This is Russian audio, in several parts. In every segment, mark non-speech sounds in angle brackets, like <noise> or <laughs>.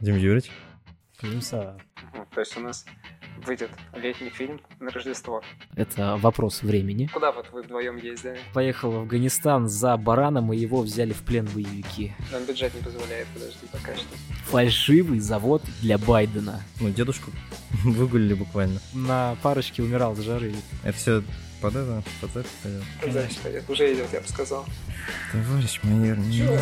Дим Юрьевич. Плюса. То есть у нас выйдет летний фильм на Рождество. Это вопрос времени. Куда вот вы вдвоем ездили? Поехал в Афганистан за бараном, и его взяли в плен боевики. Нам бюджет не позволяет, подожди, пока что. Фальшивый завод для Байдена. Ну, дедушку <laughs> выгулили буквально. На парочке умирал от жары. Это все под это, под это пойдет. Пойдет. Уже идет, я бы сказал. Товарищ майор, не Чё?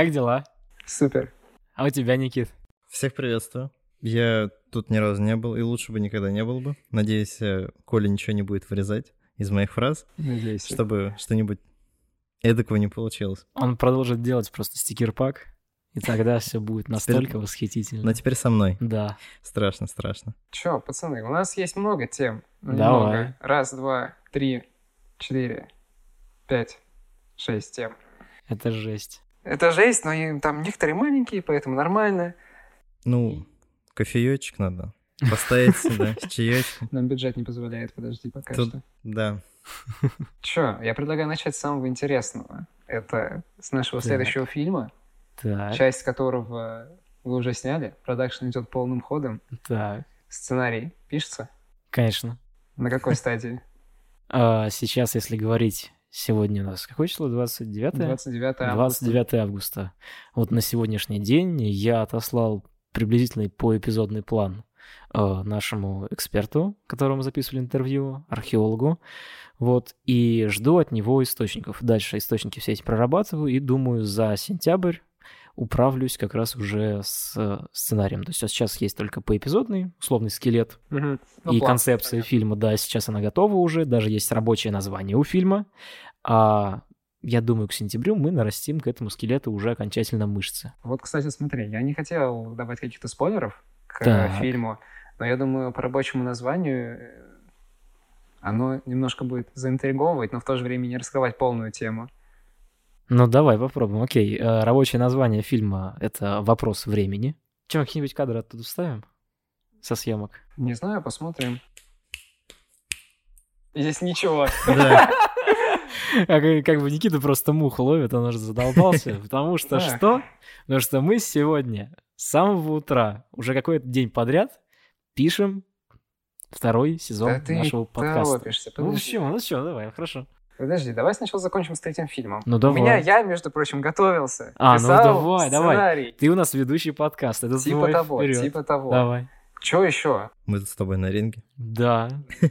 Как дела? Супер. А у тебя, Никит? Всех приветствую. Я тут ни разу не был, и лучше бы никогда не был бы. Надеюсь, э, Коля ничего не будет вырезать из моих фраз, Надеюсь. чтобы что-нибудь эдакого не получилось. Он продолжит делать просто стикер-пак, и тогда все будет настолько восхитительно. Но теперь со мной. Да. Страшно, страшно. Чё, пацаны, у нас есть много тем. Давай. Раз, два, три, четыре, пять, шесть тем. Это жесть. Это жесть, но и там некоторые маленькие, поэтому нормально. Ну, кофеечек надо поставить сюда, <laughs> с чаечком. Нам бюджет не позволяет, подожди пока Тут- что. Да. Чё, я предлагаю начать с самого интересного. Это с нашего Так. следующего фильма, Так, часть которого вы уже сняли. Продакшн идет полным ходом. так. Сценарий пишется. Конечно. На какой стадии? <laughs> А, сейчас, если говорить, сегодня у нас какое число? 29 29 августа. 29 августа. Вот на сегодняшний день я отослал приблизительный поэпизодный план э, нашему эксперту, которому записывали интервью, археологу. Вот, и жду от него источников. Дальше источники все эти прорабатываю, и думаю, за сентябрь управлюсь как раз уже с э, сценарием. То есть сейчас есть только поэпизодный, условный скелет, Мгм. Ну, и план, концепция понятно. фильма, да, сейчас она готова уже, даже есть рабочее название у фильма. А я думаю, к сентябрю мы нарастим к этому скелету уже окончательно мышцы. Вот, кстати, смотри, я не хотел давать каких-то спойлеров к Так. э, фильму, но я думаю, по рабочему названию э, оно немножко будет заинтриговывать, но в то же время не раскрывать полную тему. Ну, давай попробуем. Окей, э, рабочее название фильма — это «Вопрос времени». Чем, какие-нибудь кадры оттуда вставим? Со съемок. Не знаю, посмотрим. Здесь ничего. <laughs> Да. А как, бы Никита просто муху ловит, он уже задолбался. <laughs> Потому что Да. что? Потому что мы сегодня с самого утра, уже какой-то день подряд, пишем второй сезон Да нашего подкаста. торопишься, Ну почему? Ну что, давай, хорошо. Подожди, давай сначала закончим с третьим фильмом. Ну У давай. меня, я, между прочим, готовился. А, ну давай, давай. сценарий. Ты у нас ведущий подкаста, это Типа твой того, вперед. типа того. Давай. Че еще? Мы тут с тобой на ринге. Да. <laughs>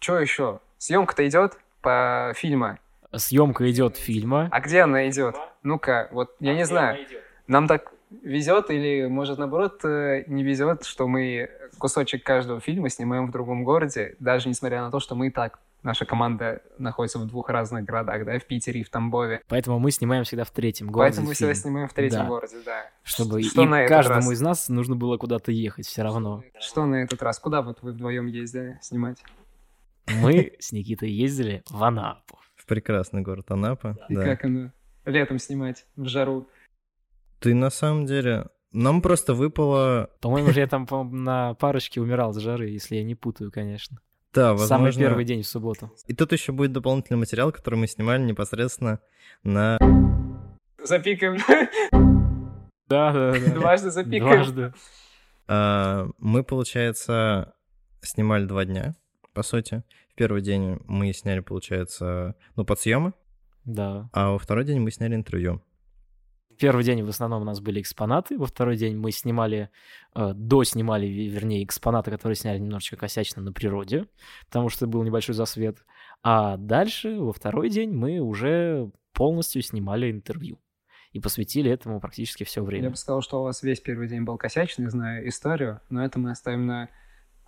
Че еще? Съемка-то идет по фильма. Съемка идет фильма. А где она идет? Ну-ка, вот я не знаю. Нам так везет или, может, наоборот, э, не везет, что мы кусочек каждого фильма снимаем в другом городе, даже несмотря на то, что мы и так, наша команда находится в двух разных городах, да, в Питере и в Тамбове. Поэтому мы снимаем всегда в третьем городе Поэтому мы всегда снимаем в третьем Да. городе, да. Чтобы Что и на каждому раз? из нас нужно было куда-то ехать все равно. Что на этот раз? Куда вот вы вдвоем ездили снимать? Мы с Никитой ездили в Анапу. В прекрасный город Анапа. И Да. как оно? Летом снимать в жару. Ты на самом деле... Нам просто выпало... По-моему, же я там по на парочке умирал с жары, если я не путаю, конечно. Да, возможно... Самый первый день в субботу. И тут еще будет дополнительный материал, который мы снимали непосредственно на... Запикаем. <laughs> Да, да, да. Дважды запикаем. Дважды. А, Мы, получается, снимали два дня, по сути. В первый день мы сняли, получается, ну, подсъемы, Да. а во второй день мы сняли интервью. Первый день в основном у нас были экспонаты, во второй день мы снимали, э, доснимали, ве- вернее, экспонаты, которые сняли немножечко косячно на природе, потому что был небольшой засвет. А дальше, во второй день, мы уже полностью снимали интервью и посвятили этому практически все Я время. бы сказал, что у вас весь первый день был косячный, знаю историю, но это мы оставим на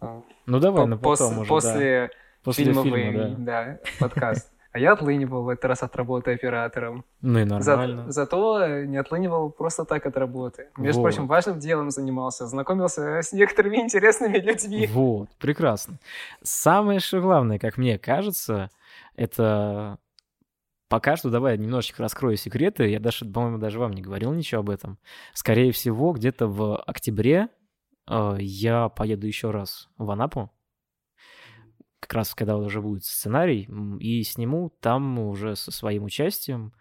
э, Ну давай, по- на пос- потом уже, да. после, После фильмовый фильма, да. да, подкаст. А я отлынивал в этот раз от работы оператором. Ну и За- нормально. зато не отлынивал просто так от работы. Между Вот. прочим, важным делом занимался, знакомился с некоторыми <laughs> интересными людьми. Вот, прекрасно. Самое что главное, как мне кажется, это пока что, давай немножечко раскрою секреты. Я даже, по-моему, даже вам не говорил ничего об этом. Скорее всего, где-то в октябре э, я поеду еще раз в Анапу. Как раз когда уже будет сценарий, и сниму там уже со своим участием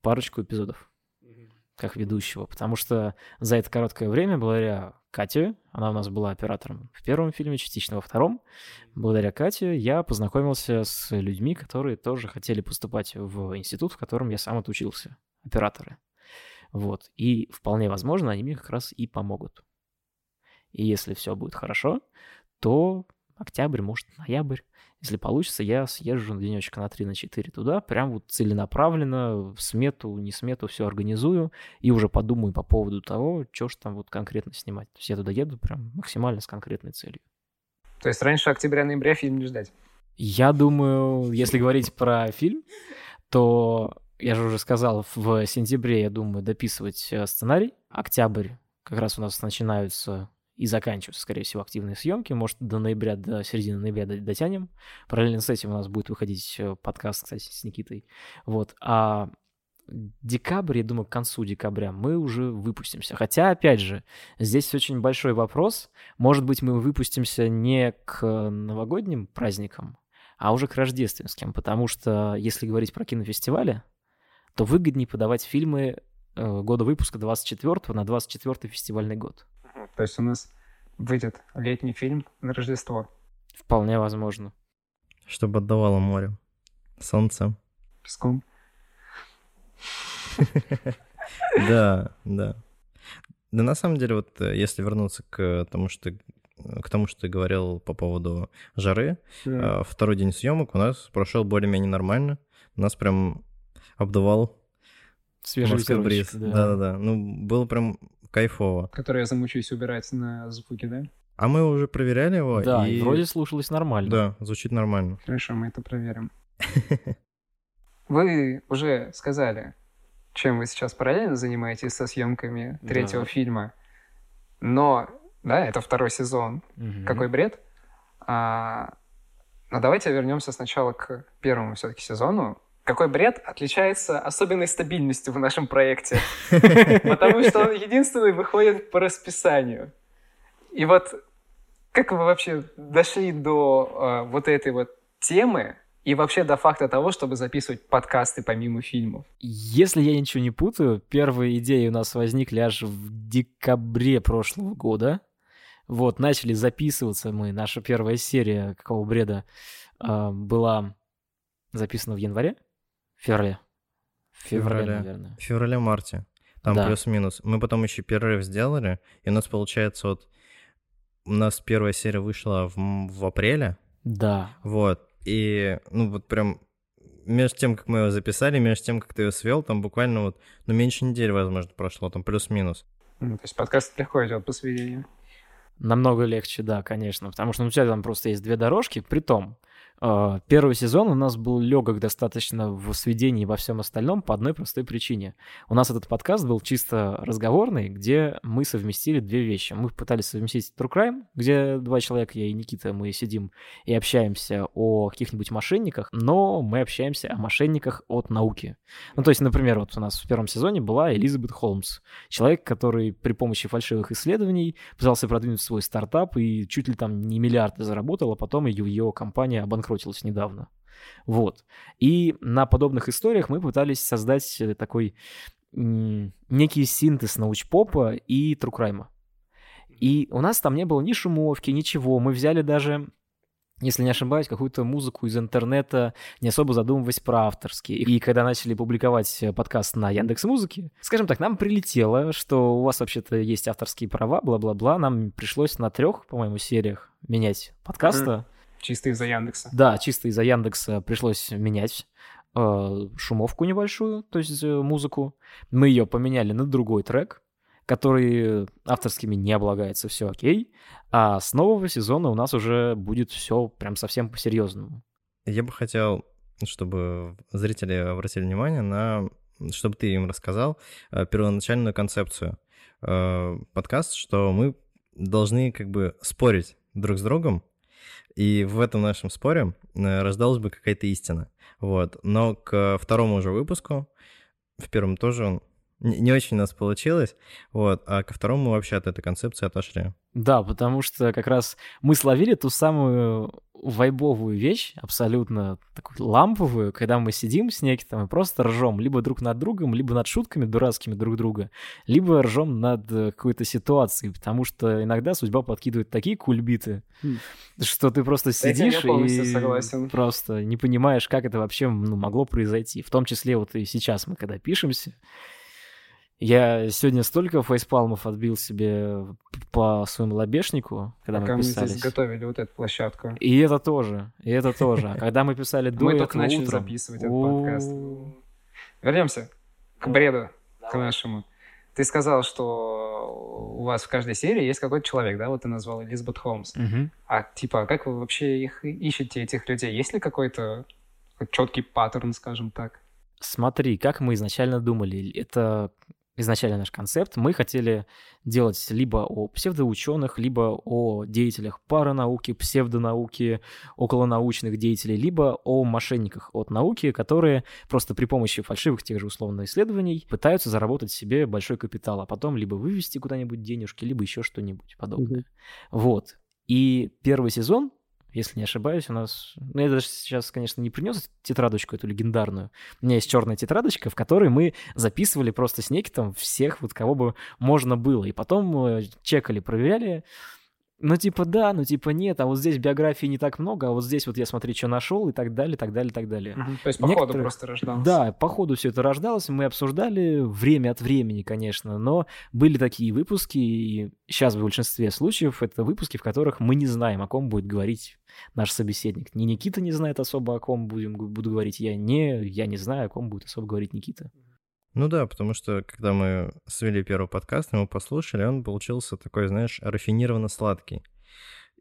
парочку эпизодов как ведущего, потому что за это короткое время, благодаря Кате, она у нас была оператором в первом фильме, частично во втором, благодаря Кате я познакомился с людьми, которые тоже хотели поступать в институт, в котором я сам отучился, операторы. Вот. И вполне возможно, они мне как раз и помогут. И если все будет хорошо, то октябрь, может, ноябрь. Если получится, я съезжу на денечка на 3 на 4 туда, прям вот целенаправленно, в смету, не смету, все организую и уже подумаю по поводу того, что ж там вот конкретно снимать. То есть я туда еду прям максимально с конкретной целью. То есть раньше октября-ноября фильм не ждать? Я думаю, если говорить про фильм, то я же уже сказал, в сентябре, я думаю, дописывать э, сценарий. Октябрь как раз у нас начинаются и заканчиваются, скорее всего, активные съемки. Может, до ноября, до середины ноября дотянем. Параллельно с этим у нас будет выходить э, подкаст, кстати, с Никитой. Вот. А декабрь, я думаю, к концу декабря мы уже выпустимся. Хотя, опять же, здесь очень большой вопрос. Может быть, мы выпустимся не к новогодним праздникам, а уже к рождественским, потому что, если говорить про кинофестивали, то выгоднее подавать фильмы э, года выпуска 24 на 24 фестивальный год. То есть у нас выйдет летний фильм на Рождество. Вполне возможно. Чтобы отдавало море, солнце. Песком. <laughs> Да, да. Да на самом деле, вот э, если вернуться к тому, что к тому, что ты говорил по поводу жары, yeah. второй день съемок у нас прошел более-менее нормально. Нас прям обдувал свежий бриз. Да-да-да. Ну, было прям кайфово. Который я замучусь убирать на звуки, да? А мы уже проверяли его. Да, и... вроде слушалось нормально. Да, звучит нормально. Хорошо, мы это проверим. <laughs> Вы уже сказали, чем вы сейчас параллельно занимаетесь со съемками третьего да. фильма. Но, да, это второй сезон. Угу. Какой бред. А, но давайте вернемся сначала к первому все-таки сезону какой бред отличается особенной стабильностью в нашем проекте. <laughs> Потому что он единственный выходит по расписанию. И вот как вы вообще дошли до э, вот этой вот темы и вообще до факта того, чтобы записывать подкасты помимо фильмов? Если я ничего не путаю, первые идеи у нас возникли аж в декабре прошлого года. Вот, начали записываться мы. Наша первая серия какого бреда э, была записана в январе феврале. В феврале, феврале, наверное. Феврале-марте. Там да. плюс-минус. Мы потом еще перерыв сделали, и у нас получается вот... У нас первая серия вышла в, в апреле. Да. Вот. И, ну, вот прям между тем, как мы его записали, между тем, как ты его свел, там буквально вот, ну, меньше недели, возможно, прошло, там плюс-минус. Ну, то есть подкаст легко идет по сведению. Намного легче, да, конечно, потому что ну, у тебя там просто есть две дорожки, при том, первый сезон у нас был легок достаточно в сведении во всем остальном по одной простой причине. У нас этот подкаст был чисто разговорный, где мы совместили две вещи. Мы пытались совместить True Crime, где два человека, я и Никита, мы сидим и общаемся о каких-нибудь мошенниках, но мы общаемся о мошенниках от науки. Ну, то есть, например, вот у нас в первом сезоне была Элизабет Холмс, человек, который при помощи фальшивых исследований пытался продвинуть свой стартап и чуть ли там не миллиарды заработал, а потом ее, ее компания обанкротилась обанкротилась недавно. Вот. И на подобных историях мы пытались создать э, такой некий синтез научпопа и трукрайма. И у нас там не было ни шумовки, ничего. Мы взяли даже если не ошибаюсь, какую-то музыку из интернета, не особо задумываясь про авторские. И когда начали публиковать э, подкаст на Яндекс Музыке, скажем так, нам прилетело, что у вас вообще-то есть авторские права, бла-бла-бла. Нам пришлось на трех, по-моему, сериях менять подкаста. Чисто из-за Яндекса. Да, чисто из-за Яндекса пришлось менять э, шумовку небольшую, то есть э, музыку. Мы ее поменяли на другой трек, который авторскими не облагается, все окей. А с нового сезона у нас уже будет все прям совсем по-серьезному. Я бы хотел, чтобы зрители обратили внимание на, чтобы ты им рассказал э, первоначальную концепцию э, подкаста, что мы должны как бы спорить друг с другом и в этом нашем споре э, рождалась бы какая-то истина. Вот. Но к второму уже выпуску, в первом тоже он не, не очень у нас получилось, вот, а ко второму вообще от этой концепции отошли. Да, потому что как раз мы словили ту самую вайбовую вещь, абсолютно такую ламповую, когда мы сидим с неким и просто ржем либо друг над другом, либо над шутками дурацкими друг друга, либо ржем над э, какой-то ситуацией, потому что иногда судьба подкидывает такие кульбиты, хм. что ты просто сидишь и согласен. просто не понимаешь, как это вообще ну, могло произойти. В том числе вот и сейчас мы когда пишемся, я сегодня столько фейспалмов отбил себе по своему лобешнику, когда Пока мы писались. мы здесь готовили вот эту площадку. И это тоже, и это тоже. А когда мы писали до Мы только начали записывать этот подкаст. Вернемся к бреду, к нашему. Ты сказал, что у вас в каждой серии есть какой-то человек, да? Вот ты назвал Элизабет Холмс. А типа, как вы вообще их ищете, этих людей? Есть ли какой-то четкий паттерн, скажем так? Смотри, как мы изначально думали. Это изначально наш концепт, мы хотели делать либо о псевдоученых, либо о деятелях паранауки, псевдонауки, околонаучных деятелей, либо о мошенниках от науки, которые просто при помощи фальшивых тех же условно исследований пытаются заработать себе большой капитал, а потом либо вывести куда-нибудь денежки, либо еще что-нибудь подобное. Mm-hmm. Вот. И первый сезон если не ошибаюсь, у нас... Ну, я даже сейчас, конечно, не принес тетрадочку эту легендарную. У меня есть черная тетрадочка, в которой мы записывали просто с Некитом всех, вот кого бы можно было. И потом чекали, проверяли, ну, типа, да, ну, типа, нет, а вот здесь биографии не так много, а вот здесь вот я смотри, что нашел, и так далее, так далее, так далее. Угу. То есть по Некоторые... ходу просто рождалось. Да, по ходу все это рождалось, мы обсуждали время от времени, конечно, но были такие выпуски, и сейчас в большинстве случаев это выпуски, в которых мы не знаем, о ком будет говорить наш собеседник. Ни Никита не знает особо, о ком будем, буду говорить я, не, я не знаю, о ком будет особо говорить Никита. Ну да, потому что когда мы свели первый подкаст, мы послушали, он получился такой, знаешь, рафинированно сладкий.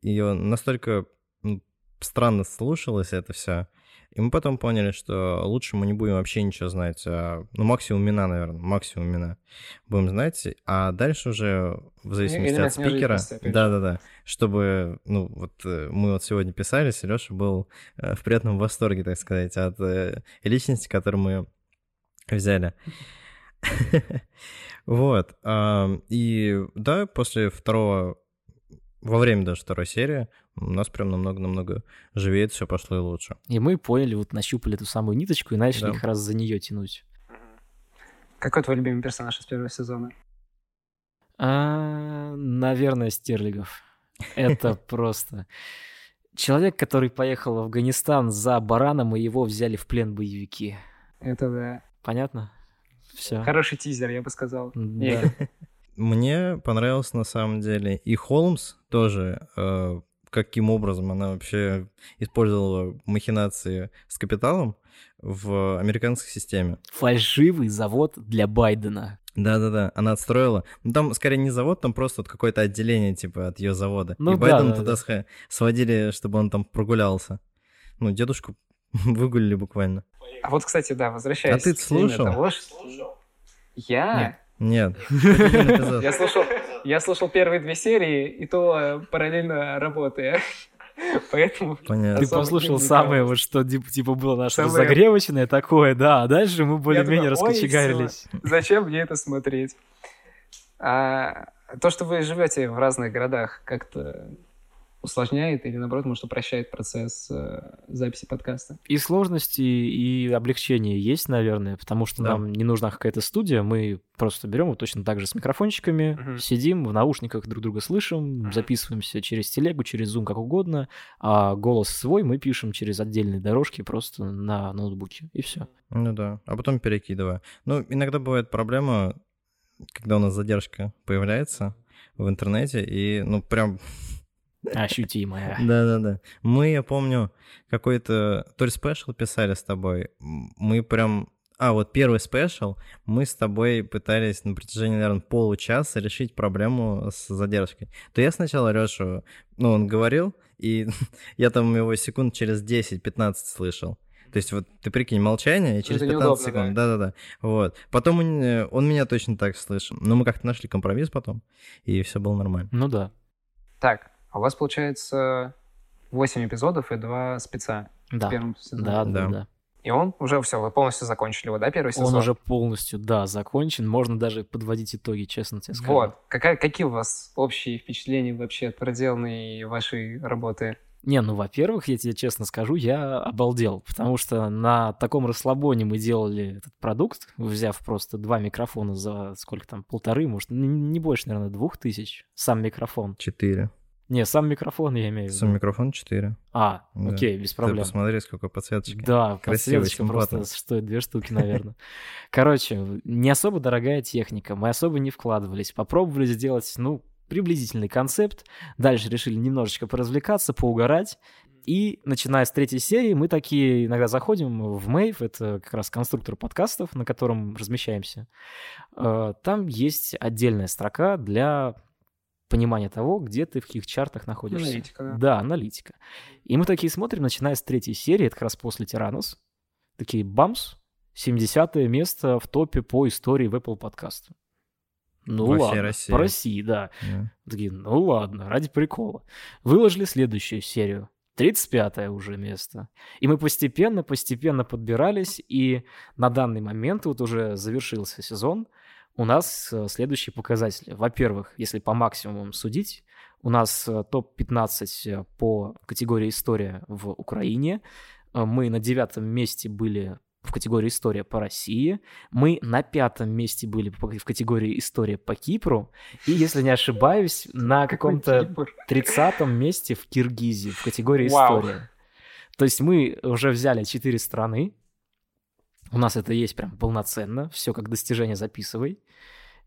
И он настолько ну, странно слушалось это все. И мы потом поняли, что лучше мы не будем вообще ничего знать. А, ну, максимум имена, наверное, максимум имена будем знать. А дальше уже, в зависимости от спикера... Да-да-да. Чтобы, ну, вот э, мы вот сегодня писали, Сережа был э, в приятном восторге, так сказать, от э, личности, которую мы взяли. Вот. И да, после второго, во время даже второй серии, у нас прям намного-намного живеет, все пошло и лучше. И мы поняли, вот нащупали эту самую ниточку и начали да. как раз за нее тянуть. Какой твой любимый персонаж из первого сезона? А, наверное, Стерлигов. Это <laughs> просто... Человек, который поехал в Афганистан за бараном, и его взяли в плен боевики. Это да. Понятно? Все. Хороший тизер, я бы сказал. Да. <laughs> Мне понравился на самом деле и Холмс тоже, э, каким образом она вообще использовала махинации с капиталом в американской системе. Фальшивый завод для Байдена. Да-да-да, она отстроила. Ну, там скорее не завод, там просто вот какое-то отделение, типа, от ее завода. Ну, и да, Байдена да, туда да. сводили, чтобы он там прогулялся. Ну, дедушку <laughs> выгулили буквально. А вот, кстати, да, возвращаясь а ты слушал? Того, что... Я? Нет. <laughs> Я слушал, я слушал первые две серии, и то э, параллельно работая. <laughs> Поэтому... Понятно. Ты послушал самое, вот что типа было наше самое... разогревочное такое, да, а дальше мы более-менее раскочегарились. Зачем мне это смотреть? А, то, что вы живете в разных городах, как-то усложняет или, наоборот, может, упрощает процесс э, записи подкаста? И сложности, и облегчения есть, наверное, потому что да. нам не нужна какая-то студия, мы просто берем вот точно так же с микрофончиками, uh-huh. сидим, в наушниках друг друга слышим, uh-huh. записываемся через телегу, через Zoom, как угодно, а голос свой мы пишем через отдельные дорожки просто на ноутбуке, и все. Ну да, а потом перекидывая. Ну, иногда бывает проблема, когда у нас задержка появляется в интернете, и, ну, прям Ощутимая. Да-да-да. Мы, я помню, какой-то то ли special писали с тобой. Мы прям... А, вот первый special, мы с тобой пытались на протяжении, наверное, получаса решить проблему с задержкой. То я сначала Лешу, ну, он говорил, и <laughs> я там его секунд через 10-15 слышал. То есть вот ты прикинь, молчание, и через 15 неудобно, секунд, да-да-да. Вот. Потом он, он меня точно так слышал. Но мы как-то нашли компромисс потом, и все было нормально. Ну да. Так, а у вас получается 8 эпизодов и 2 спеца да. в первом сезоне. Да, да, да. И он уже все, вы полностью закончили его, да, первый сезон? Он уже полностью, да, закончен. Можно даже подводить итоги, честно тебе скажу. Вот. Какая, какие у вас общие впечатления вообще от проделанной вашей работы? Не, ну, во-первых, я тебе честно скажу, я обалдел, потому что на таком расслабоне мы делали этот продукт, взяв просто два микрофона за сколько там, полторы, может, не больше, наверное, двух тысяч, сам микрофон. Четыре. Не, сам микрофон я имею в виду. Сам микрофон 4. А, да. окей, без проблем. Ты посмотри, сколько подсветочки. Да, подсветочка просто стоит две штуки, наверное. Короче, не особо дорогая техника, мы особо не вкладывались. Попробовали сделать, ну, приблизительный концепт. Дальше решили немножечко поразвлекаться, поугарать. И начиная с третьей серии мы такие иногда заходим в Мейв, это как раз конструктор подкастов, на котором размещаемся. Э, там есть отдельная строка для понимание того, где ты в каких чартах находишься. Аналитика, да. Да, аналитика. И мы такие смотрим, начиная с третьей серии, это как раз после Тиранус, такие бамс, 70 место в топе по истории в Apple Podcast. Ну Во ладно, России. по России, да. Yeah. Такие, ну ладно, ради прикола. Выложили следующую серию. 35 уже место. И мы постепенно-постепенно подбирались, и на данный момент вот уже завершился сезон – у нас э, следующие показатели. Во-первых, если по максимумам судить, у нас э, топ-15 э, по категории «История» в Украине. Мы на девятом месте были в категории «История» по России. Мы на пятом месте были в категории «История» по Кипру. И, если не ошибаюсь, на каком-то тридцатом месте в Киргизии в категории «История». То есть мы уже взяли четыре страны, у нас это есть прям полноценно, все как достижение записывай,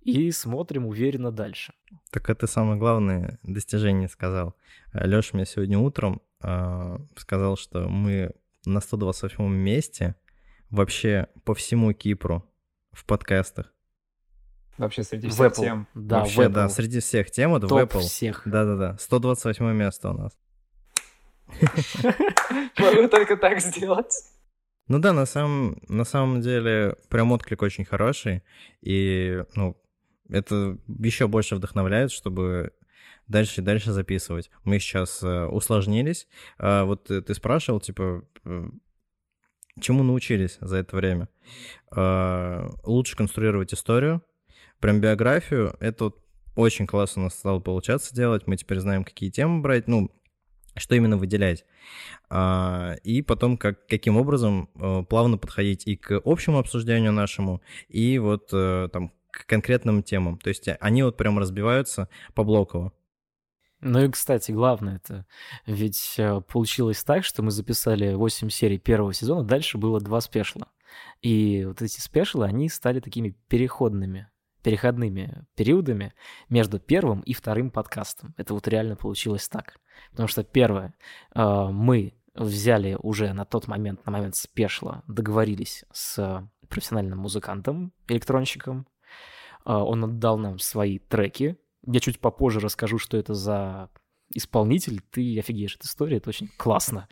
и смотрим уверенно дальше. Так это самое главное достижение сказал. Леша мне сегодня утром э, сказал, что мы на 128 месте вообще по всему Кипру в подкастах. Вообще среди всех Apple. тем. Да, Вообще, да, среди всех тем, вот Топ в Apple. всех. Да-да-да, 128 место у нас. Могу только так сделать. Ну да, на самом, на самом деле прям отклик очень хороший, и ну, это еще больше вдохновляет, чтобы дальше и дальше записывать. Мы сейчас э, усложнились. А, вот ты спрашивал, типа, э, чему научились за это время? А, лучше конструировать историю, прям биографию. Это вот очень классно у нас стало получаться делать. Мы теперь знаем, какие темы брать. Ну, что именно выделять. А, и потом, как, каким образом э, плавно подходить и к общему обсуждению нашему, и вот э, там к конкретным темам. То есть они вот прям разбиваются по блоково. Ну и, кстати, главное это, ведь э, получилось так, что мы записали 8 серий первого сезона, дальше было два спешла. И вот эти спешлы, они стали такими переходными переходными периодами между первым и вторым подкастом. Это вот реально получилось так. Потому что первое, э, мы взяли уже на тот момент, на момент спешла, договорились с профессиональным музыкантом, электронщиком. Э, он отдал нам свои треки. Я чуть попозже расскажу, что это за исполнитель, ты офигеешь от истории, это очень классно.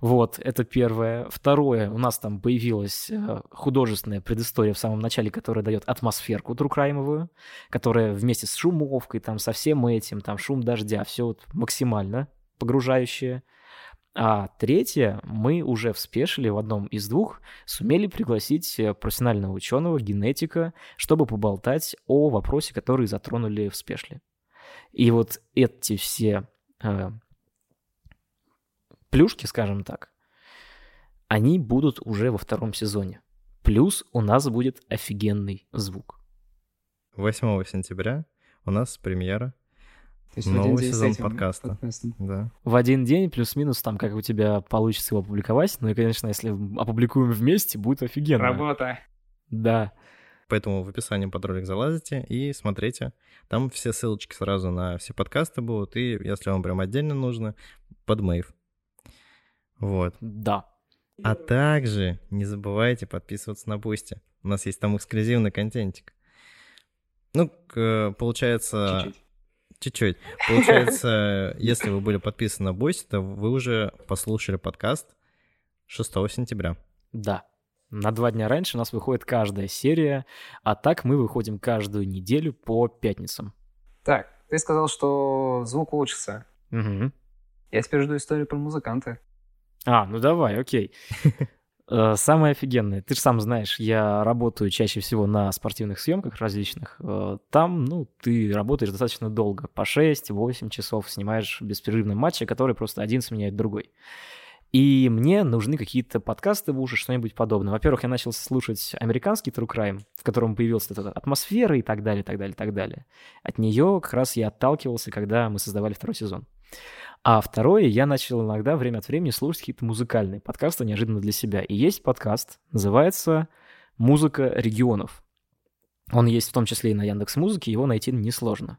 Вот, это первое. Второе, у нас там появилась э, художественная предыстория в самом начале, которая дает атмосферку трукраймовую, которая вместе с шумовкой, там, со всем этим, там, шум дождя, все вот максимально погружающее. А третье, мы уже в спешиле в одном из двух сумели пригласить э, профессионального ученого, генетика, чтобы поболтать о вопросе, который затронули в спешле. И вот эти все э, плюшки, скажем так, они будут уже во втором сезоне. Плюс у нас будет офигенный звук. 8 сентября у нас премьера. Новый сезон подкаста. Подкастом. Да. В один день, плюс-минус, там, как у тебя получится его опубликовать. Ну и, конечно, если опубликуем вместе, будет офигенно. Работа. Да. Поэтому в описании под ролик залазите и смотрите. Там все ссылочки сразу на все подкасты будут, и если вам прям отдельно нужно, под Mave. Вот. Да. А также не забывайте подписываться на Boosty. У нас есть там эксклюзивный контентик. Ну, получается... Чуть-чуть. Чуть-чуть. Получается, <laughs> если вы были подписаны на Boosty, то вы уже послушали подкаст 6 сентября. Да. На два дня раньше у нас выходит каждая серия, а так мы выходим каждую неделю по пятницам. Так, ты сказал, что звук улучшится. Угу. Я теперь жду историю про музыканта. А, ну давай, окей. <laughs> Э, самое офигенное, ты же сам знаешь, я работаю чаще всего на спортивных съемках различных. Э, там, ну, ты работаешь достаточно долго, по 6-8 часов снимаешь беспрерывно матчи, которые просто один сменяет другой. И мне нужны какие-то подкасты в уши, что-нибудь подобное. Во-первых, я начал слушать американский True Crime, в котором появилась эта атмосфера и так далее, так далее, так далее. От нее как раз я отталкивался, когда мы создавали второй сезон. А второе, я начал иногда время от времени слушать какие-то музыкальные подкасты неожиданно для себя. И есть подкаст, называется «Музыка регионов». Он есть в том числе и на Яндекс Музыке, его найти несложно.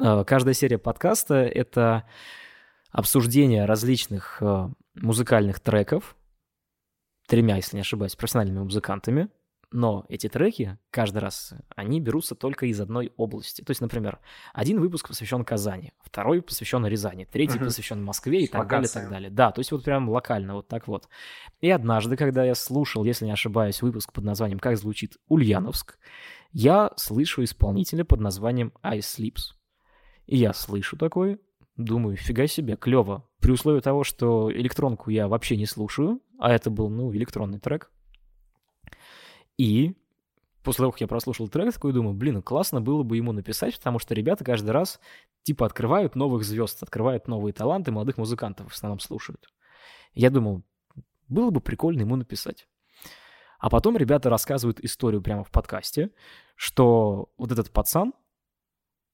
Э, каждая серия подкаста — это обсуждение различных э, музыкальных треков, тремя, если не ошибаюсь, профессиональными музыкантами, но эти треки каждый раз, они берутся только из одной области. То есть, например, один выпуск посвящен Казани, второй посвящен Рязани, третий угу. посвящен Москве и так Локация. далее, так далее. Да, то есть вот прям локально, вот так вот. И однажды, когда я слушал, если не ошибаюсь, выпуск под названием «Как звучит Ульяновск», я слышу исполнителя под названием I Sleeps. И я слышу такое, думаю, фига себе, клево. При условии того, что электронку я вообще не слушаю, а это был, ну, электронный трек, и после того, как я прослушал трек, такой думаю, блин, классно было бы ему написать, потому что ребята каждый раз типа открывают новых звезд, открывают новые таланты, молодых музыкантов в основном слушают. Я думал, было бы прикольно ему написать. А потом ребята рассказывают историю прямо в подкасте, что вот этот пацан,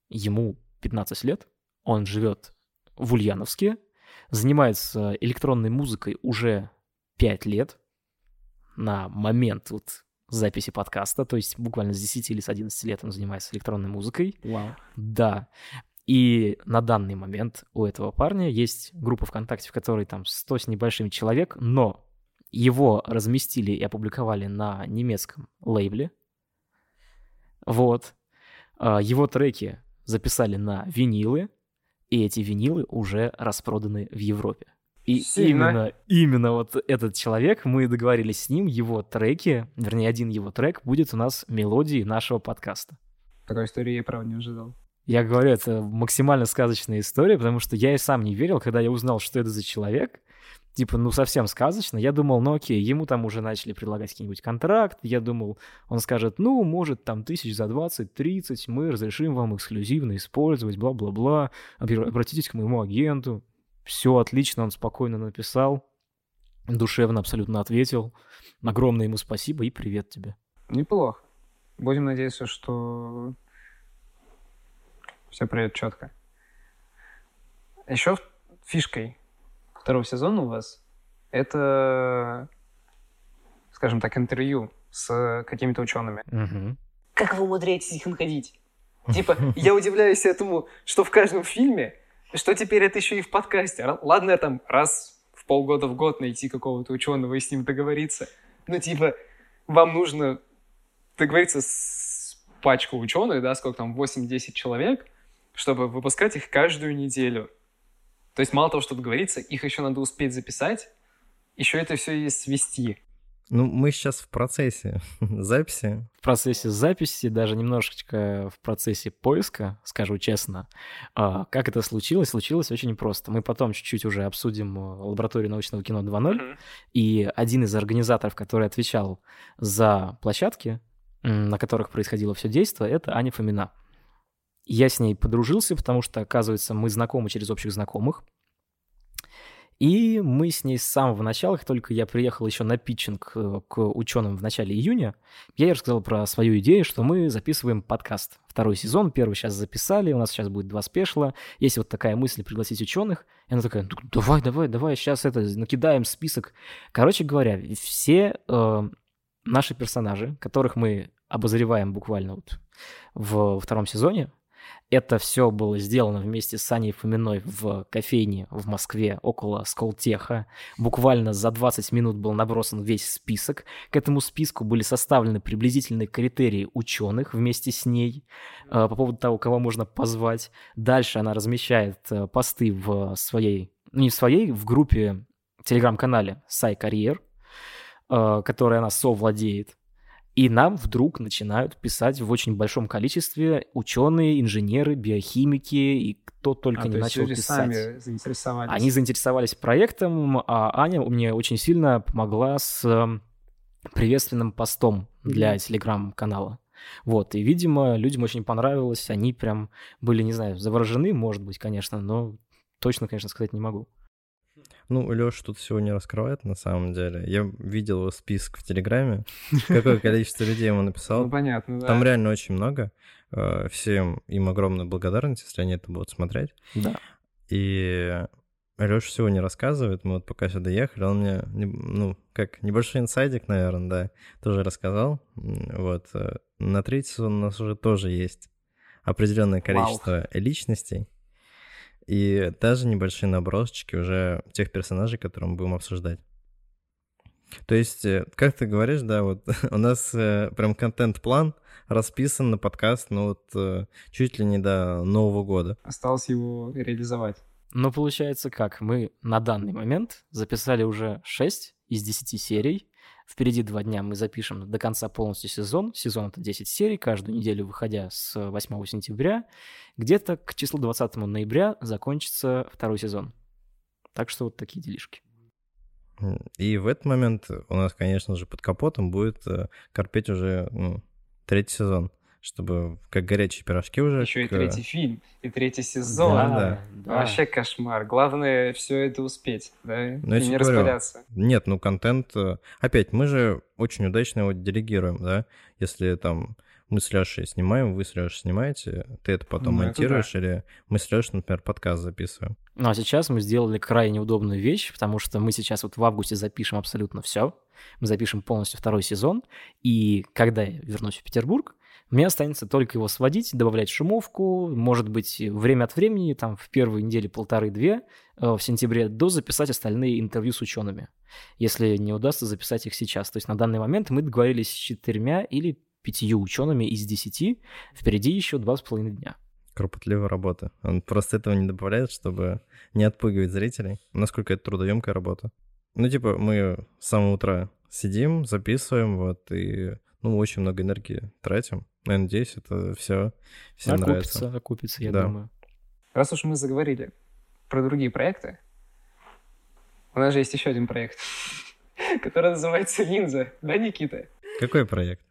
ему 15 лет, он живет в Ульяновске, занимается электронной музыкой уже 5 лет, на момент вот записи подкаста, то есть буквально с 10 или с 11 лет он занимается электронной музыкой. Вау. Да. И на данный момент у этого парня есть группа ВКонтакте, в которой там 100 с небольшим человек, но его разместили и опубликовали на немецком лейбле. Вот. А, его треки записали на винилы, и эти винилы уже распроданы в Европе. И Сильно. именно, именно вот этот человек, мы договорились с ним, его треки, вернее, один его трек будет у нас мелодией нашего подкаста. Такой истории я, правда, не ожидал. Я говорю, это максимально сказочная история, потому что я и сам не верил, когда я узнал, что это за человек. Типа, ну, совсем сказочно. Я думал, ну, окей, ему там уже начали предлагать какой-нибудь контракт. Я думал, он скажет, ну, может, там тысяч за 20-30 мы разрешим вам эксклюзивно использовать, бла-бла-бла. Обратитесь к моему агенту. Все отлично, он спокойно написал, душевно абсолютно ответил. Огромное ему спасибо и привет тебе. Неплохо. Будем надеяться, что все пройдет четко. Еще фишкой второго сезона у вас это, скажем так, интервью с какими-то учеными. Угу. Как вы умудряетесь их находить? <laughs> Типа, я удивляюсь этому, что в каждом фильме что теперь это еще и в подкасте? Ладно, там раз в полгода в год найти какого-то ученого и с ним договориться. Ну, типа, вам нужно договориться с пачкой ученых, да, сколько там, 8-10 человек, чтобы выпускать их каждую неделю. То есть мало того, что договориться, их еще надо успеть записать, еще это все и свести. Ну, мы сейчас в процессе <laughs> записи. В процессе записи, даже немножечко в процессе поиска, скажу честно. А, как это случилось? Случилось очень просто. Мы потом чуть-чуть уже обсудим э, лабораторию научного кино 2.0, mm-hmm. и один из организаторов, который отвечал за площадки, на которых происходило все действие, это Аня Фомина. Я с ней подружился, потому что, оказывается, мы знакомы через общих знакомых. И мы с ней с самого начала, как только я приехал еще на питчинг э, к ученым в начале июня, я ей рассказал про свою идею, что мы записываем подкаст. Второй сезон, первый сейчас записали, у нас сейчас будет два спешла. Есть вот такая мысль пригласить ученых. И она такая, давай, давай, давай, сейчас это, накидаем список. Короче говоря, все э, наши персонажи, которых мы обозреваем буквально вот в втором сезоне, это все было сделано вместе с Саней Фоминой в кофейне в Москве около Сколтеха. Буквально за 20 минут был набросан весь список. К этому списку были составлены приблизительные критерии ученых вместе с ней э, по поводу того, кого можно позвать. Дальше она размещает э, посты в своей, не в своей, в группе, телеграм-канале Сай Карьер, э, которой она совладеет. И нам вдруг начинают писать в очень большом количестве ученые, инженеры, биохимики и кто только А, не то начал люди писать. сами заинтересовались. Они заинтересовались проектом, а Аня мне очень сильно помогла с эм, приветственным постом для телеграм-канала. Вот, и, видимо, людям очень понравилось, они прям были, не знаю, заворожены, может быть, конечно, но точно, конечно, сказать не могу. Ну, Леша тут всего не раскрывает на самом деле. Я видел его список в Телеграме, какое количество людей ему написал. Ну, понятно, да. Там реально очень много. Э, Всем им огромная благодарность, если они это будут смотреть. Да. И Леша всего не рассказывает. Мы вот пока сюда ехали, он мне, не- ну, как небольшой инсайдик, наверное, да, тоже рассказал. Вот. э, На третий сезон у нас уже тоже есть определенное количество личностей. И даже небольшие набросчики уже тех персонажей, которые мы будем обсуждать. То есть, э, как ты говоришь, да, вот <laughs> у нас э, прям контент-план расписан на подкаст, ну вот э, чуть ли не до Нового года. Осталось его реализовать. Но получается как? Мы на данный момент записали уже 6 из 10 серий. Впереди два дня мы запишем до конца полностью сезон. Сезон это 10 серий, каждую неделю выходя с 8 сентября. Где-то к числу 20 ноября закончится второй сезон. Так что вот такие делишки. И в этот момент у нас, конечно же, под капотом будет э, корпеть уже ну, третий сезон, чтобы как горячие пирожки уже. Еще и к- третий фильм, и третий сезон. Да, да. Вообще кошмар. Главное все это успеть, да? Ну, я и не говорю. распыляться. Нет, ну контент... э, Опять, мы же очень удачно его делегируем, да? Если там мы с Лешей снимаем, вы с Лешей снимаете, ты это потом Ну, это монтируешь, или мы с Лешей, например, подкаст записываем. Ну а сейчас мы сделали крайне удобную вещь, потому что мы сейчас вот в августе запишем абсолютно все. Мы запишем полностью второй сезон. И когда я вернусь в Петербург, мне останется только его сводить, добавлять шумовку, может быть, время от времени, там, в первые недели полторы-две э, в сентябре, до записать остальные интервью с учеными, если не удастся записать их сейчас. То есть на данный момент мы договорились с четырьмя или пятью учеными из десяти, впереди еще два с половиной дня. Кропотливая работа. Он просто этого не добавляет, чтобы не отпугивать зрителей. Насколько это трудоемкая работа. Ну, типа, мы с самого утра сидим, записываем, вот, и, ну, очень много энергии тратим. Я надеюсь, это все всем нравится. окупится, окупится, я Да. думаю. Раз уж мы заговорили про другие проекты, у нас же есть еще один проект, <laughs> который называется «Линза». Да, Никита? Какой проект?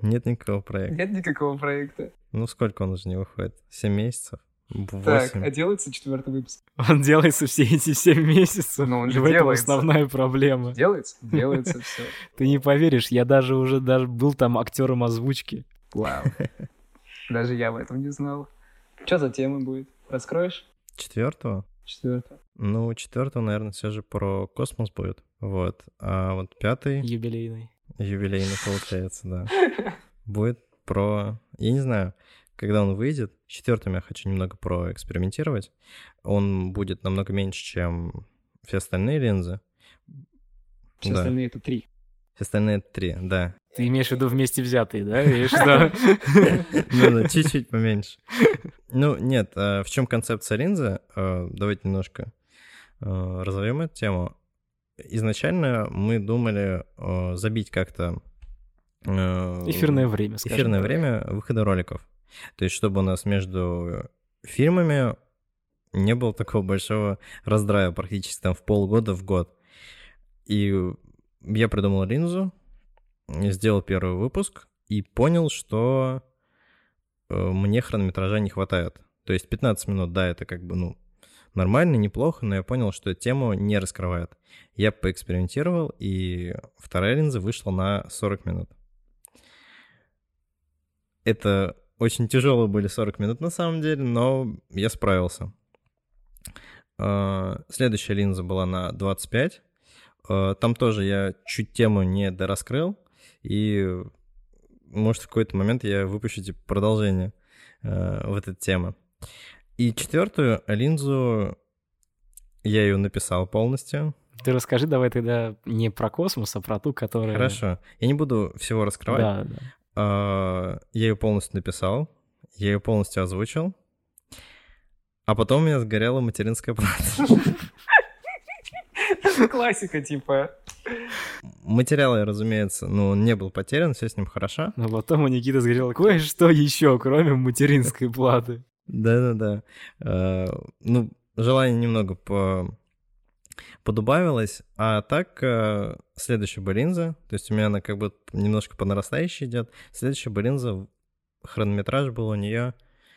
Нет никакого проекта. Нет никакого проекта. Ну, сколько он уже не выходит? Семь месяцев? Так, Восемь? а делается четвертый выпуск? Он делается все эти 7 месяцев. Ну, он же в этом делается. основная проблема. Делается? Делается <laughs> все. Ты не поверишь, я даже уже даже был там актером озвучки. Вау. Даже я об этом не знал. Что за тема будет? Раскроешь? Четвертого? Четвертый. Ну, четвертого, наверное, все же про космос будет. Вот. А вот пятый, Юбилейный. юбилейный, получается, да. <laughs> Будет про... Я не знаю, когда он выйдет. С четвертым я хочу немного проэкспериментировать. Он будет намного меньше, чем все остальные линзы. Все Да. остальные это три. Все остальные это три, да. Ты имеешь в виду вместе взятые, да? <laughs> Ну да, чуть-чуть поменьше. Ну, нет, а в чем концепция линзы? А, Давайте немножко а, разовьем эту тему. Изначально мы думали забить как-то Эфирное время, скажем эфирное время выхода роликов. То есть, чтобы у нас между фильмами не было такого большого раздрая практически там в полгода в год. И я придумал линзу, сделал первый выпуск и понял, что э, мне хронометража не хватает. То есть 15 минут, да, это как бы, ну, нормально, неплохо, но я понял, что тему не раскрывает. Я поэкспериментировал, и вторая линза вышла на 40 минут. Это очень тяжелые были 40 минут на самом деле, но я справился. А, Следующая линза была на 25. А, Там тоже я чуть тему не дораскрыл, и может в какой-то момент я выпущу типа, продолжение э, в этой теме. И четвертую линзу я ее написал полностью. Ты расскажи давай тогда не про космос, а про ту, которая... Хорошо. Я не буду всего раскрывать. Да, да. А, Я ее полностью написал, я ее полностью озвучил, а потом у меня сгорела материнская плата. Классика, типа. Материал, разумеется, ну, не был потерян, все с ним хорошо. Но потом у Никиты сгорело кое-что еще, кроме материнской платы. Да-да-да. Э, ну, желание немного по подубавилось, а так э, следующая баринза, то есть у меня она как бы немножко по нарастающей идет. Следующая баринза, хронометраж был у нее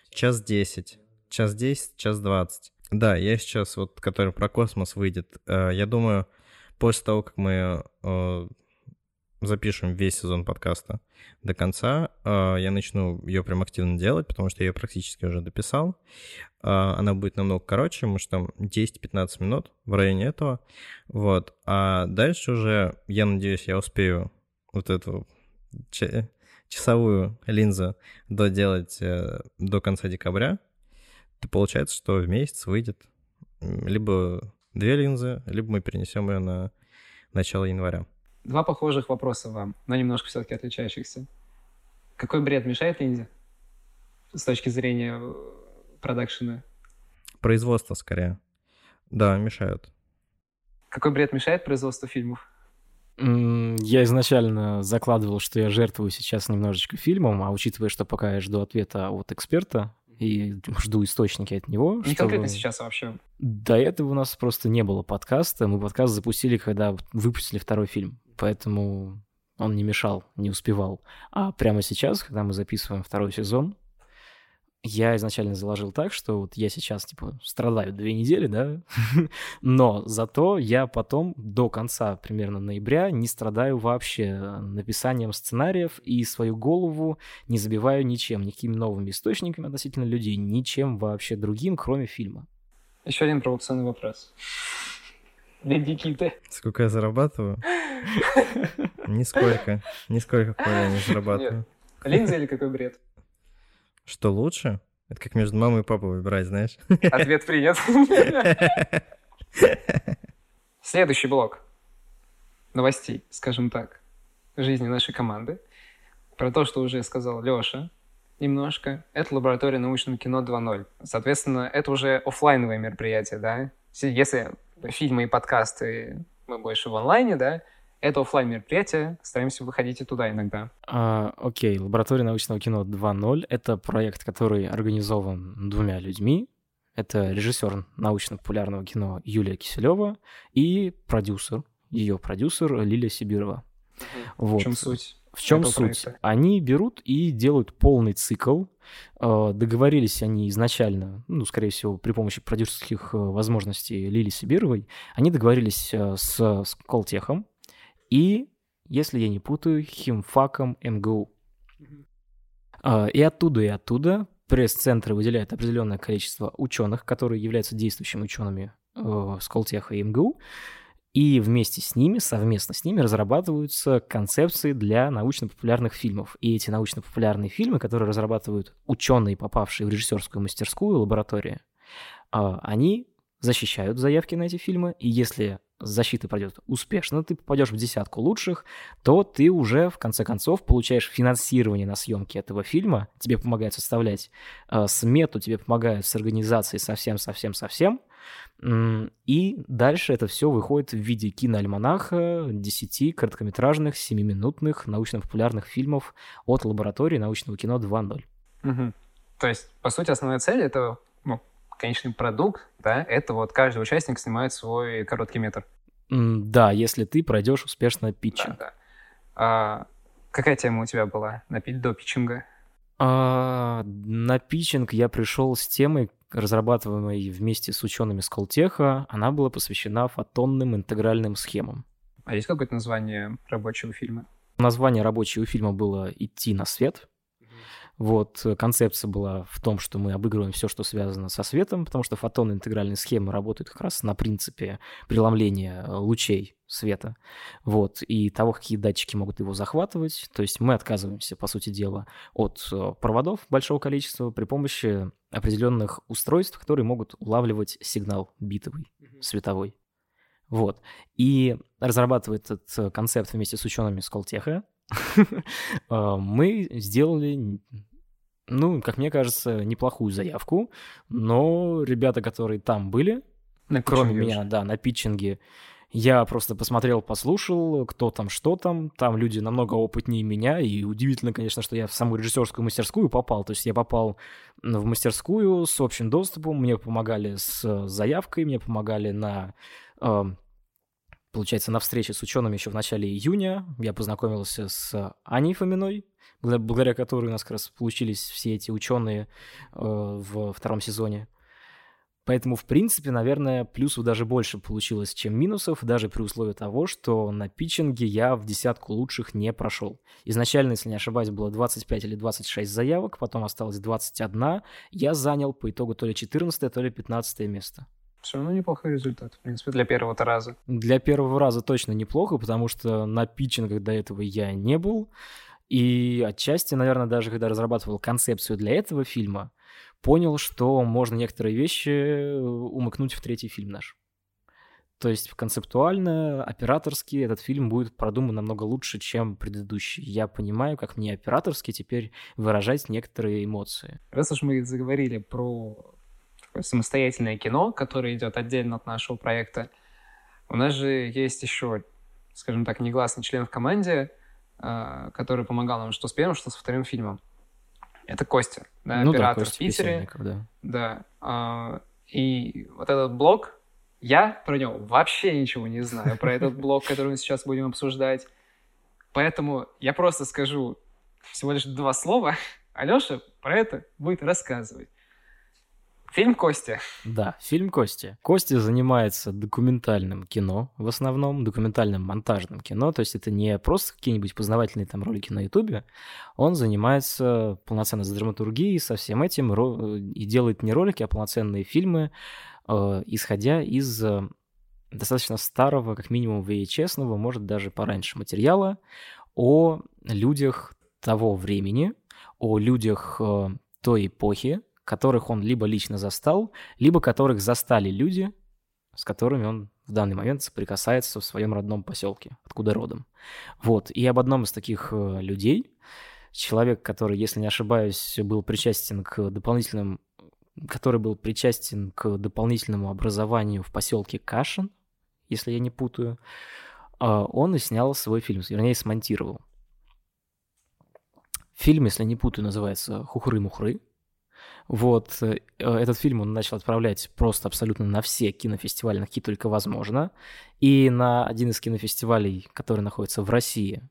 час десять, час десять, час двадцать. Да, я сейчас вот, который про космос выйдет, э, я думаю, после того, как мы э, запишем весь сезон подкаста до конца, э, я начну ее прям активно делать, потому что я ее практически уже дописал. Э, она будет намного короче, может там 10-15 минут в районе этого. Вот. А дальше уже, я надеюсь, я успею вот эту часовую линзу доделать э, до конца декабря. То получается, что в месяц выйдет либо две линзы, либо мы перенесем ее на начало января. Два похожих вопроса вам, но немножко все-таки отличающихся. Какой бред мешает линзе с точки зрения э, продакшена? Производство, скорее. Да, мешают. Какой бред мешает производству фильмов? Я изначально закладывал, что я жертвую сейчас немножечко фильмом, а учитывая, что пока я жду ответа от эксперта, и жду источники от него. Не чтобы... конкретно сейчас а вообще. До этого у нас просто не было подкаста. Мы подкаст запустили, когда выпустили второй фильм. Поэтому он не мешал, не успевал. А прямо сейчас, когда мы записываем второй сезон, я изначально заложил так, что вот я сейчас, типа, страдаю две недели, да, <laughs> но зато я потом до конца примерно ноября не страдаю вообще написанием сценариев и свою голову не забиваю ничем, никакими новыми источниками относительно людей, ничем вообще другим, кроме фильма. Еще один провокационный вопрос. Для Никиты. Сколько я зарабатываю? Нисколько. Нисколько, я не зарабатываю. Линза или какой бред? Что лучше? Это как между мамой и папой выбирать, знаешь? Ответ принят. Следующий блок новостей, скажем так, жизни нашей команды. Про то, что уже сказал Леша немножко. Это лаборатория научного кино 2.0. Соответственно, это уже офлайновое мероприятие, да? Если фильмы и подкасты мы больше в онлайне, да, это офлайн мероприятие, стараемся выходить и туда иногда. А, окей, лаборатория научного кино 2.0 — это проект, который организован двумя людьми. Это режиссер научно-популярного кино Юлия Киселева и продюсер, ее продюсер Лилия Сибирова. Угу. Вот. В чем суть? В чем суть? Проекта? Они берут и делают полный цикл. А, договорились они изначально, ну, скорее всего, при помощи продюсерских э, возможностей Лили Сибировой, они договорились э, с, с Колтехом, и, если я не путаю, химфаком МГУ. И оттуда, и оттуда пресс-центры выделяют определенное количество ученых, которые являются действующими учеными э, Сколтеха и МГУ, и вместе с ними, совместно с ними разрабатываются концепции для научно-популярных фильмов. И эти научно-популярные фильмы, которые разрабатывают ученые, попавшие в режиссерскую мастерскую лабораторию, э, они защищают заявки на эти фильмы, и если защита пройдет успешно, ты попадешь в десятку лучших, то ты уже, в конце концов, получаешь финансирование на съемки этого фильма, тебе помогают составлять э, смету, тебе помогают с организацией совсем-совсем-совсем, и дальше это все выходит в виде киноальманаха 10 короткометражных, 7-минутных научно-популярных фильмов от лаборатории научного кино 2.0. Угу. То есть, по сути, основная цель — это ну, конечный продукт, да, это вот каждый участник снимает свой короткий метр. Да, если ты пройдешь успешно питчинг. Да, да. А, какая тема у тебя была на, до питчинга? А, на питчинг я пришел с темой, разрабатываемой вместе с учеными с Колтеха. Она была посвящена фотонным интегральным схемам. А есть какое-то название рабочего фильма? Название рабочего фильма было «Идти на свет». Вот, э, концепция была в том, что мы обыгрываем все, что связано со светом, потому что фотонные интегральные схемы работают как раз на принципе преломления э, лучей света, вот, и того, какие датчики могут его захватывать. То есть мы отказываемся, по сути дела, от э, проводов большого количества при помощи определенных устройств, которые могут улавливать сигнал битовый, световой. Вот. И разрабатывая этот концепт вместе с учеными с Колтеха, А, <laughs> мы сделали, ну, как мне кажется, неплохую заявку, но ребята, которые там были, на кроме меня, да, на питчинге, Я просто посмотрел, послушал, кто там, что там. Там люди намного опытнее меня, и удивительно, конечно, что я в саму режиссерскую мастерскую попал. То есть я попал в мастерскую с общим доступом, мне помогали с заявкой, мне помогали на э, получается, на встрече с учеными еще в начале июня. Я познакомился с Аней Фоминой, благодаря которой у нас как раз получились все эти ученые э, в втором сезоне. Поэтому, в принципе, наверное, плюсов даже больше получилось, чем минусов, даже при условии того, что на питчинге я в десятку лучших не прошел. Изначально, если не ошибаюсь, было 25 или 26 заявок, потом осталось 21. Я занял по итогу то ли 14, то ли 15 место. Все равно неплохой результат, в принципе, для первого раза. Для первого раза точно неплохо, потому что на питчингах до этого я не был. И отчасти, наверное, даже когда разрабатывал концепцию для этого фильма, понял, что можно некоторые вещи э, умыкнуть в третий фильм наш. То есть концептуально, операторски этот фильм будет продуман намного лучше, чем предыдущий. Я понимаю, как мне операторски теперь выражать некоторые эмоции. Раз уж мы заговорили про самостоятельное кино, которое идет отдельно от нашего проекта, у нас же есть еще, скажем так, негласный член в команде, а, который помогал нам что с первым, что со вторым фильмом. Это Костя, да, ну, оператор да, в Питере. Да. да. А, и вот этот блог, я про него вообще ничего не знаю, про этот блог, который мы сейчас будем обсуждать. Поэтому я просто скажу всего лишь два слова. Алеша про это будет рассказывать. Фильм Костя. Да, фильм Костя. Костя занимается документальным кино, в основном документальным монтажным кино, то есть это не просто какие-нибудь познавательные там ролики на Ютубе, он занимается полноценной драматургией со всем этим и делает не ролики, а полноценные фильмы, э, исходя из э, достаточно старого, как минимум VHS, может даже пораньше материала о людях того времени, о людях э, той эпохи, которых он либо лично застал, либо которых застали люди, с которыми он в данный момент соприкасается в своем родном поселке, откуда родом. Вот. И об одном из таких э, людей, человек, который, если не ошибаюсь, был причастен к дополнительным который был причастен к дополнительному образованию в поселке Кашин, если я не путаю, э, он и снял свой фильм, вернее, смонтировал. Фильм, если не путаю, называется «Хухры-мухры», вот, э, этот фильм он начал отправлять просто абсолютно на все кинофестивали, на какие только возможно. И на один из кинофестивалей, который находится в России,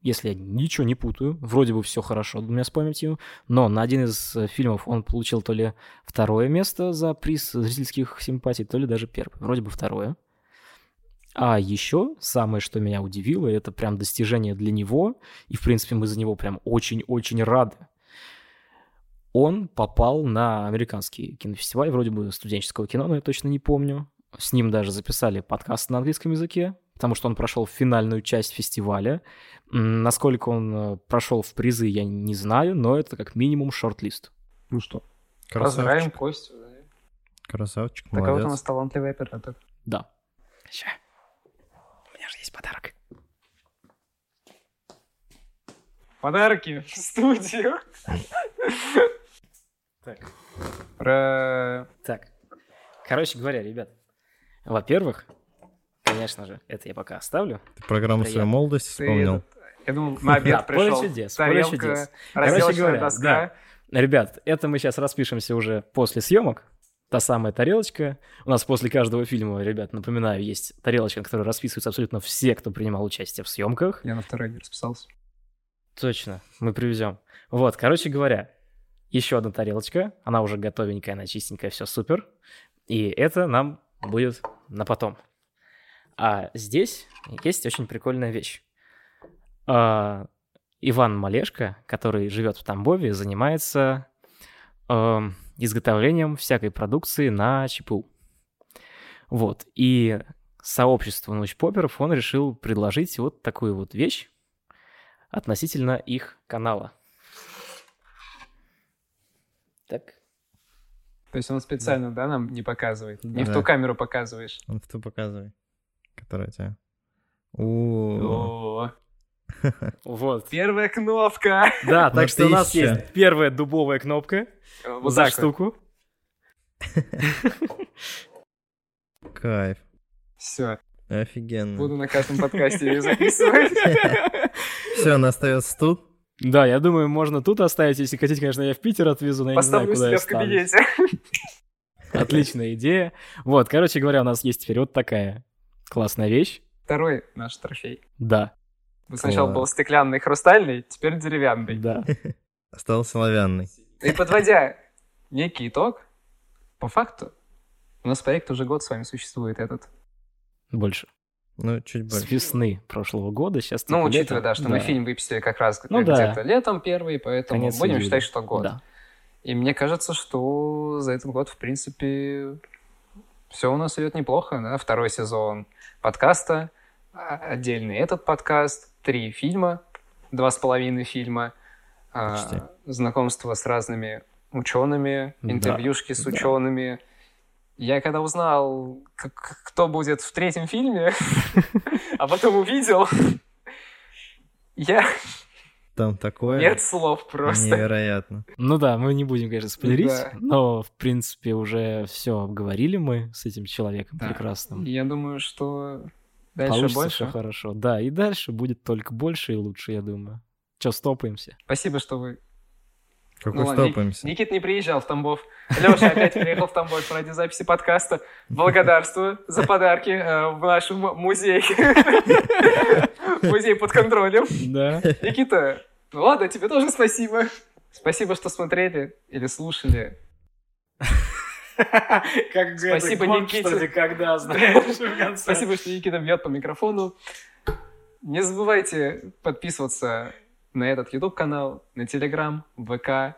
если я ничего не путаю, вроде бы все хорошо у меня с памятью, но на один из э, фильмов он получил то ли второе место за приз зрительских симпатий, то ли даже первое, вроде бы второе. А еще самое, что меня удивило, это прям достижение для него, и, в принципе, мы за него прям очень-очень рады он попал на американский кинофестиваль, вроде бы студенческого кино, но я точно не помню. С ним даже записали подкаст на английском языке, потому что он прошел финальную часть фестиваля. Насколько он э, прошел в призы, я не знаю, но это как минимум шорт-лист. Ну что, поздравим Костю. Красавчик, Такой молодец. вот у нас талантливый оператор. Да. Ща. У меня же есть подарок. Подарки в студию. Так. Про... Так. Короче говоря, ребят, во-первых, конечно же, это я пока оставлю. Ты программу своей молодости вспомнил? Я думал, на обед пришел. <laughs> Поле чудес, поле чудес. Короче говоря, доска. да. Ребят, это мы сейчас распишемся уже после съемок. Та самая тарелочка. У нас после каждого фильма, ребят, напоминаю, есть тарелочка, на которой расписываются абсолютно все, кто принимал участие в съемках. Я на второй не расписался. Точно, мы привезем. Вот, короче говоря, еще одна тарелочка, она уже готовенькая, она чистенькая, все супер. И это нам будет на потом. А здесь есть очень прикольная вещь. А, Иван Малешко, который живет в Тамбове, занимается э, изготовлением всякой продукции на ЧПУ. Вот. И сообществу научпоперов он решил предложить вот такую вот вещь относительно их канала. Так. То есть он специально, да, да нам не показывает? Не да. в ту камеру показываешь? Он в ту показывай, которая тебя... О, Вот. Первая кнопка. Да, <laughs> так что у нас есть первая дубовая кнопка за штуку. <laughs> Кайф. Все. Офигенно. Буду на каждом подкасте ее записывать. <laughs> Все, она остается тут. Да, я думаю, можно тут оставить. Если хотите, конечно, я в Питер отвезу, но я Поставлю не знаю, куда себя я в кабинете. <laughs> Отличная идея. Вот, короче говоря, у нас есть теперь вот такая классная вещь. Второй наш трофей. Да, Сначала Класс. был стеклянный, хрустальный, теперь деревянный. да. <laughs> Остался оловянный. И подводя некий итог, по факту, у нас проект уже год с вами существует этот. Больше. Ну, чуть С больше. весны прошлого года, сейчас Ну, учитывая, лето. да, что мы фильм выпустили как раз Ну да. где-то летом первый, поэтому Конец будем июля. считать, что год. Да. И мне кажется, что за этот год, в принципе, все у нас идет неплохо. Да? Второй сезон подкаста, а- отдельный этот подкаст, три фильма, два с половиной фильма, а, Почти. знакомство с разными учеными, Да, интервьюшки с да. Я когда узнал, к- к- кто будет в третьем фильме, <laughs> а потом увидел, я... Там такое Нет слов просто. невероятно. Ну да, мы не будем, конечно, спойлерить, Да. но, в принципе, уже все обговорили мы с этим человеком Да. прекрасным. Я думаю, что дальше Получится больше. все хорошо. Да, и дальше будет только больше и лучше, я думаю. Че, стопаемся? Спасибо, что вы... Как Ну устопаемся. Ник- Никит не приезжал в Тамбов. Леша опять приехал в Тамбов ради записи подкаста. Благодарствую за подарки э, в наш м- музей. Музей под контролем. Да. Никита, ну ладно, тебе тоже спасибо. Спасибо, что смотрели или слушали. Как Спасибо, Никите. когда знаешь. Спасибо, что Никита бьет по микрофону. Не забывайте подписываться на этот YouTube-канал, на Telegram, ВК.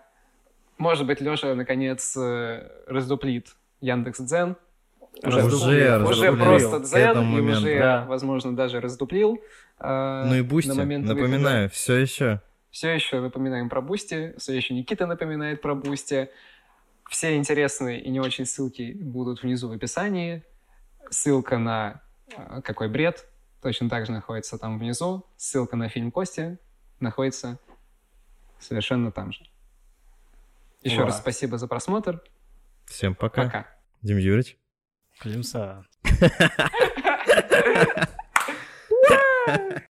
Может быть, Леша наконец э, раздуплит Яндекс Дзен. Уже уже раздуплил просто Дзен и уже, Да. возможно, даже раздуплил. э, Ну и на Boosty, момент напоминаю, все еще. Все еще напоминаем про Boosty, все еще Никита напоминает про Boosty. Все интересные и не очень ссылки будут внизу в описании. Ссылка на э, «Какой бред» точно так же находится там внизу. Ссылка на фильм Кости находится совершенно там же. Еще Ура. раз спасибо за просмотр. Всем пока. Пока. Дим Юрьевич. Климса. <laughs>